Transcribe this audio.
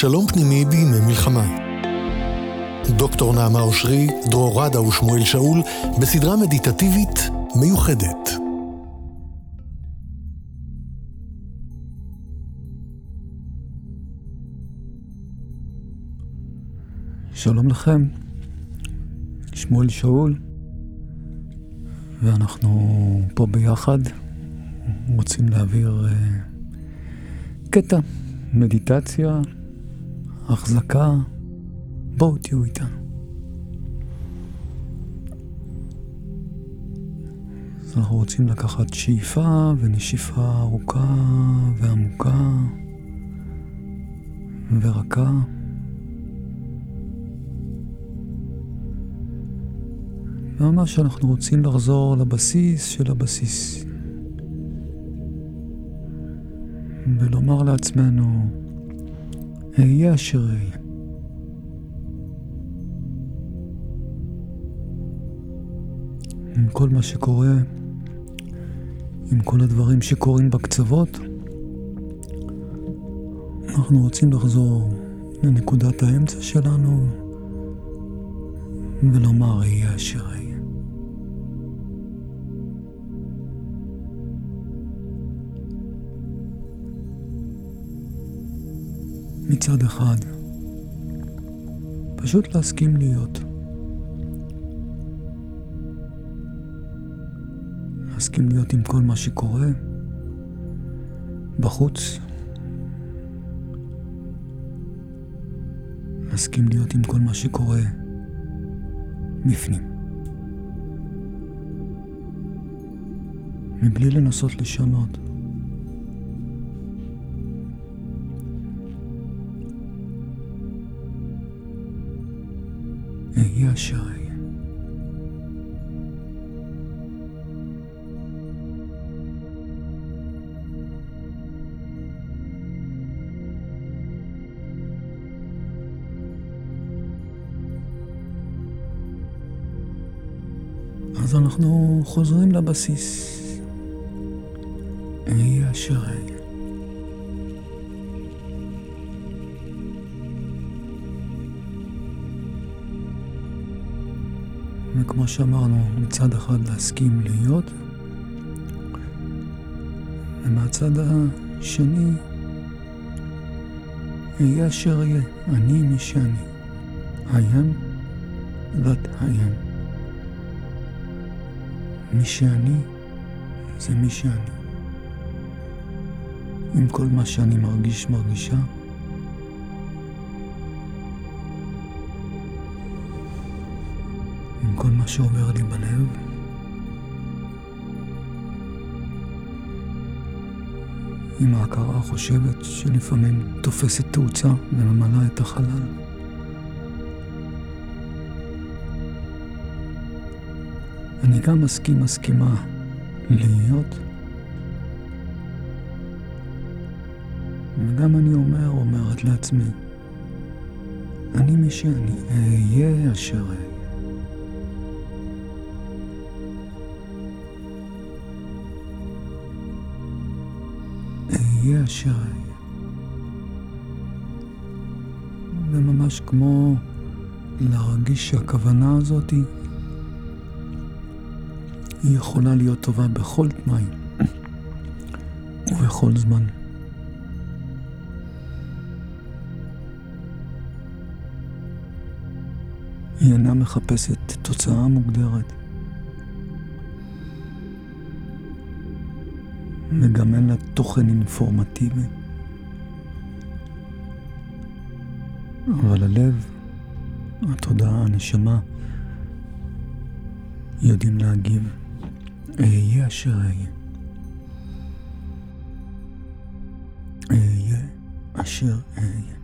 שלום פנימי בימי מלחמה. דוקטור נעמה אושרי, דרור רדה ושמואל שאול בסדרה מדיטטיבית מיוחדת. שלום לכם, שמואל שאול, ואנחנו פה ביחד רוצים להעביר uh, קטע, מדיטציה, החזקה, בואו תהיו איתנו. אז אנחנו רוצים לקחת שאיפה ונשיפה ארוכה ועמוקה ורכה. ממש אנחנו רוצים לחזור לבסיס של הבסיס. ולומר לעצמנו, אהיה אשר אהיה. עם כל מה שקורה, עם כל הדברים שקורים בקצוות, אנחנו רוצים לחזור לנקודת האמצע שלנו ולומר יהיה אשר יהיה. מצד אחד, פשוט להסכים להיות. להסכים להיות עם כל מה שקורה בחוץ. להסכים להיות עם כל מה שקורה בפנים. מבלי לנסות לשנות. אשר אהיה. אז אנחנו חוזרים לבסיס. אהיה אשר וכמו שאמרנו, מצד אחד להסכים להיות, ומהצד השני, אהיה אשר אהיה, אני מי שאני. I am that I am. מי שאני זה מי שאני. עם כל מה שאני מרגיש, מרגישה. עם כל מה שעובר לי בלב. עם ההכרה החושבת שלפעמים תופסת תאוצה וממלאה את החלל. אני גם מסכים, מסכימה להיות, וגם אני אומר, אומרת לעצמי, אני מי שאני, אהיה אשר אהיה. אהיה אשר אהיה. וממש כמו להרגיש שהכוונה הזאת היא יכולה להיות טובה בכל תנאי ובכל זמן. היא אינה מחפשת תוצאה מוגדרת. וגם אין לה תוכן אינפורמטיבי. אבל הלב, התודעה, הנשמה, יודעים להגיב. אהיה אשר אהיה. אהיה אשר אהיה.